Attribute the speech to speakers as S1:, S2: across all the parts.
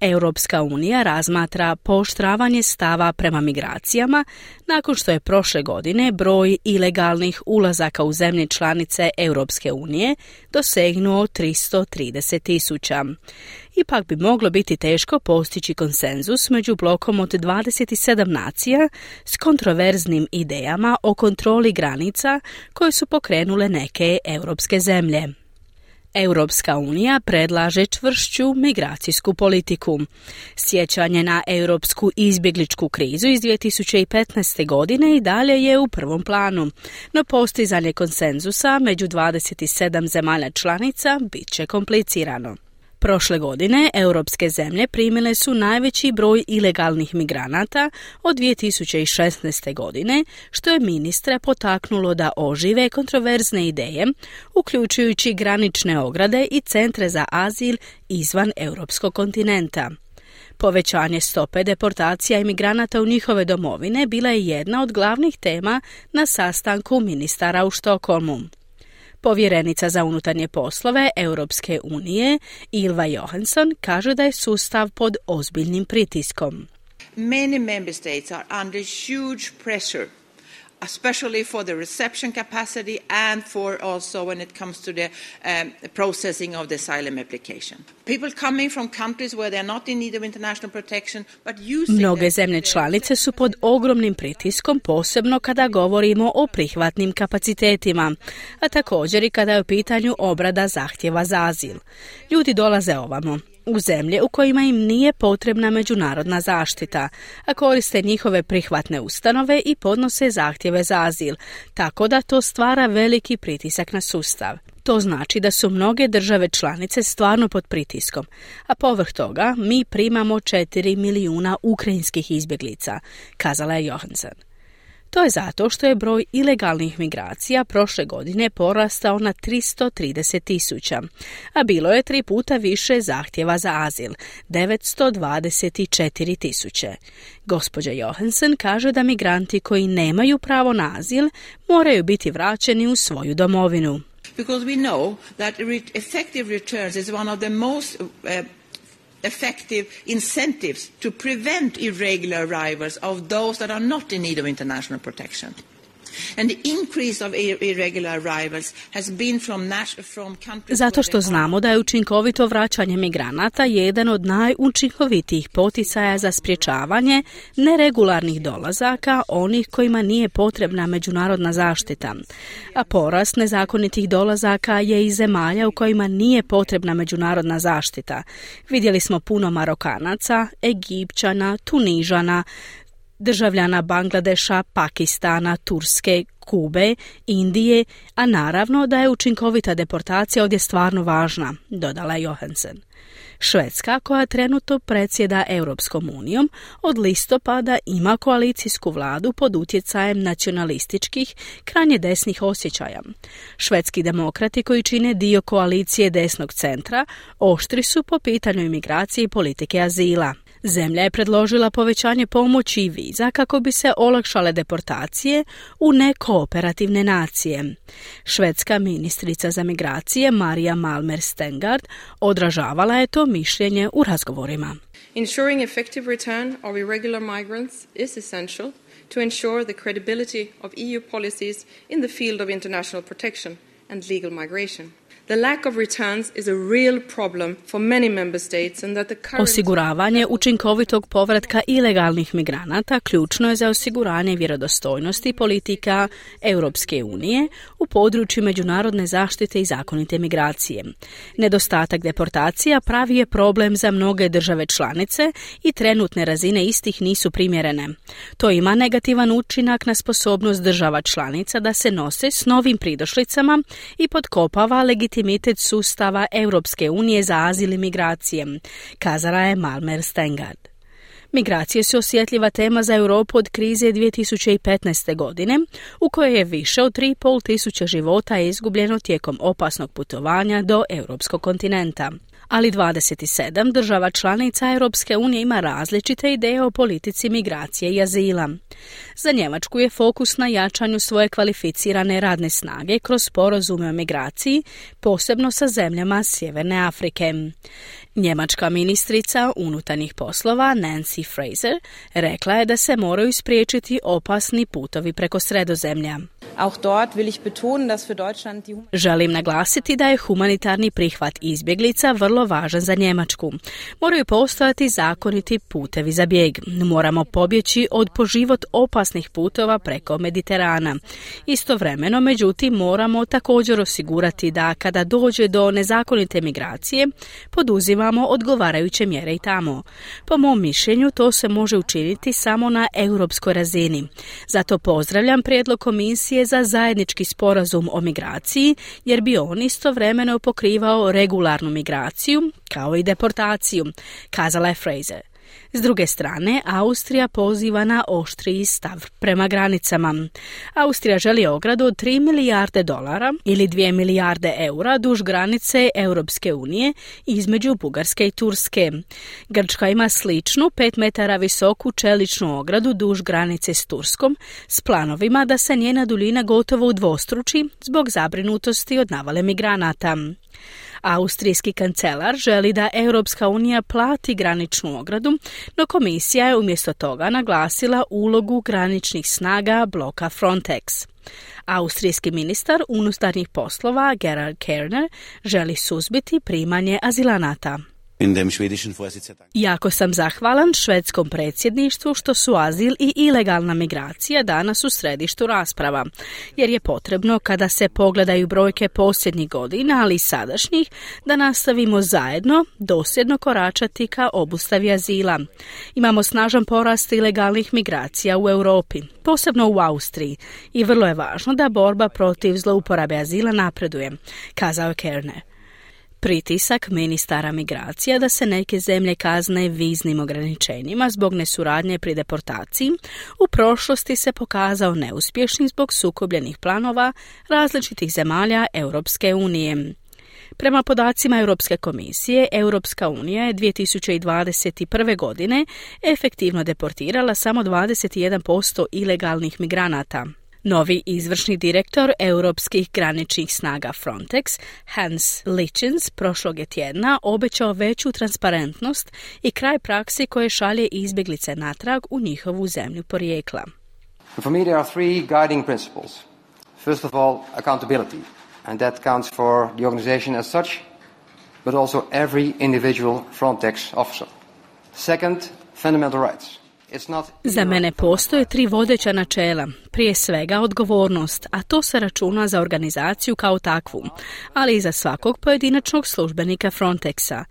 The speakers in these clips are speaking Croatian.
S1: Europska unija razmatra pooštravanje stava prema migracijama nakon što je prošle godine broj ilegalnih ulazaka u zemlje članice Europske unije dosegnuo 330 tisuća. Ipak bi moglo biti teško postići konsenzus među blokom od 27 nacija s kontroverznim idejama o kontroli granica koje su pokrenule neke europske zemlje. Europska unija predlaže čvršću migracijsku politiku. Sjećanje na europsku izbjegličku krizu iz 2015. godine i dalje je u prvom planu, no postizanje konsenzusa među 27 zemalja članica bit će komplicirano. Prošle godine europske zemlje primile su najveći broj ilegalnih migranata od 2016. godine, što je ministre potaknulo da ožive kontroverzne ideje, uključujući granične ograde i centre za azil izvan europskog kontinenta. Povećanje stope deportacija imigranata u njihove domovine bila je jedna od glavnih tema na sastanku ministara u Štokholmu. Povjerenica za unutarnje poslove Europske unije Ilva Johansson kaže da je sustav pod ozbiljnim pritiskom.
S2: Many member states are under huge pressure especially for the reception capacity and for also when it comes to the um, processing of the asylum application. People coming from countries where they are not in need of international protection, but using
S1: Mnoge zemlje članice su pod ogromnim pritiskom, posebno kada govorimo o prihvatnim kapacitetima, a također i kada je u pitanju obrada zahtjeva za azil. Ljudi dolaze ovamo, u zemlje u kojima im nije potrebna međunarodna zaštita, a koriste njihove prihvatne ustanove i podnose zahtjeve za azil, tako da to stvara veliki pritisak na sustav. To znači da su mnoge države članice stvarno pod pritiskom, a povrh toga mi primamo 4 milijuna ukrajinskih izbjeglica, kazala je Johansson. To je zato što je broj ilegalnih migracija prošle godine porastao na 330 tisuća, a bilo je tri puta više zahtjeva za azil, 924 tisuće. Gospođa Johansen kaže da migranti koji nemaju pravo na azil moraju biti vraćeni u svoju domovinu.
S2: Because we know that effective returns is one of the most uh, effective incentives to prevent irregular arrivals of those that are not in need of international protection.
S1: Zato što znamo da je učinkovito vraćanje migranata jedan od najučinkovitijih poticaja za sprječavanje neregularnih dolazaka onih kojima nije potrebna međunarodna zaštita. A porast nezakonitih dolazaka je iz zemalja u kojima nije potrebna međunarodna zaštita. Vidjeli smo puno Marokanaca, Egipćana, Tunižana, državljana Bangladeša, Pakistana, Turske, Kube, Indije, a naravno da je učinkovita deportacija ovdje stvarno važna, dodala Johansen. Švedska, koja trenutno predsjeda Europskom unijom, od listopada ima koalicijsku vladu pod utjecajem nacionalističkih, krajnje desnih osjećaja. Švedski demokrati koji čine dio koalicije desnog centra oštri su po pitanju imigracije i politike azila. Zemlja je predložila povećanje pomoći i viza kako bi se olakšale deportacije u nekooperativne nacije. Švedska ministrica za migracije Marija Malmer Stengard odražavala je to mišljenje u razgovorima.
S3: Ensuring effective return of irregular migrants is essential to ensure the credibility of EU policies in the field of international protection and legal migration.
S1: Osiguravanje učinkovitog povratka ilegalnih migranata ključno je za osiguranje vjerodostojnosti politika Europske unije u području međunarodne zaštite i zakonite migracije. Nedostatak deportacija pravi je problem za mnoge države članice i trenutne razine istih nisu primjerene. To ima negativan učinak na sposobnost država članica da se nose s novim pridošlicama i podkopava legitimitet legitimitet sustava Europske unije za azil i migracije, kazala je Malmer Stengard. Migracije su osjetljiva tema za Europu od krize 2015. godine, u kojoj je više od 3,5 tisuće života izgubljeno tijekom opasnog putovanja do europskog kontinenta ali 27 država članica Europske unije ima različite ideje o politici migracije i azila. Za Njemačku je fokus na jačanju svoje kvalificirane radne snage kroz sporazume o migraciji, posebno sa zemljama Sjeverne Afrike. Njemačka ministrica unutarnjih poslova Nancy Fraser rekla je da se moraju spriječiti opasni putovi preko sredozemlja.
S4: Auch dort will ich betonen, dass für Deutschland die
S1: Želim naglasiti da je humanitarni prihvat izbjeglica vrlo važan za Njemačku. Moraju postojati zakoniti putevi za bijeg. Moramo pobjeći od po život opasnih putova preko Mediterana. Istovremeno, međutim, moramo također osigurati da kada dođe do nezakonite migracije, poduzimamo odgovarajuće mjere i tamo. Po mom mišljenju, to se može učiniti samo na europskoj razini. Zato pozdravljam prijedlog komisije za zajednički sporazum o migraciji, jer bi on istovremeno pokrivao regularnu migraciju, kao i deportaciju, kazala je Fraser. S druge strane, Austrija poziva na oštriji stav prema granicama. Austrija želi ogradu od 3 milijarde dolara ili 2 milijarde eura duž granice Europske unije između Bugarske i Turske. Grčka ima sličnu 5 metara visoku čeličnu ogradu duž granice s Turskom s planovima da se njena duljina gotovo udvostruči zbog zabrinutosti od navale migranata. Austrijski kancelar želi da Europska unija plati graničnu ogradu, no komisija je umjesto toga naglasila ulogu graničnih snaga bloka Frontex. Austrijski ministar unutarnjih poslova Gerard Kerner želi suzbiti primanje azilanata. Jako sam zahvalan švedskom predsjedništvu što su azil i ilegalna migracija danas u središtu rasprava, jer je potrebno kada se pogledaju brojke posljednjih godina, ali i sadašnjih, da nastavimo zajedno dosljedno koračati ka obustavi azila. Imamo snažan porast ilegalnih migracija u Europi, posebno u Austriji, i vrlo je važno da borba protiv zlouporabe azila napreduje, kazao je Kerner pritisak ministara migracija da se neke zemlje kazne viznim ograničenjima zbog nesuradnje pri deportaciji u prošlosti se pokazao neuspješnim zbog sukobljenih planova različitih zemalja Europske unije. Prema podacima Europske komisije, Europska unija je 2021. godine efektivno deportirala samo 21% ilegalnih migranata. Novi izvršni direktor europskih graničnih snaga Frontex, Hans Lichens, prošlog je tjedna obećao veću transparentnost i kraj praksi koje šalje izbjeglice natrag u njihovu zemlju porijekla.
S5: For me there are three guiding principles. First of all, accountability, and that counts for the organization as such, but also every individual Frontex officer. Second, fundamental rights.
S1: Za mene postoje tri vodeća načela. Prije svega odgovornost, a to se računa za organizaciju kao takvu, ali i za svakog pojedinačnog službenika Frontexa.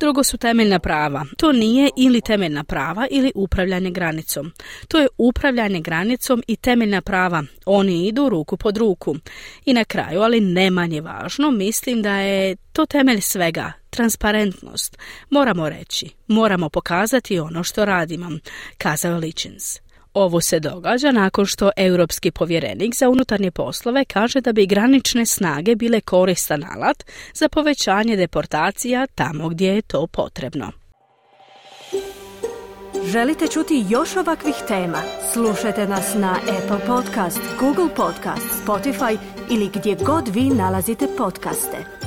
S1: Drugo su temeljna prava. To nije ili temeljna prava ili upravljanje granicom. To je upravljanje granicom i temeljna prava. Oni idu ruku pod ruku. I na kraju, ali ne manje važno, mislim da je to temelj svega, transparentnost. Moramo reći, moramo pokazati ono što radimo, kazao Lichens. Ovo se događa nakon što europski povjerenik za unutarnje poslove kaže da bi granične snage bile koristan alat za povećanje deportacija tamo gdje je to potrebno.
S6: Želite čuti još ovakvih tema? Slušajte nas na Apple Podcast, Google Podcast, Spotify ili gdje god vi nalazite podcaste.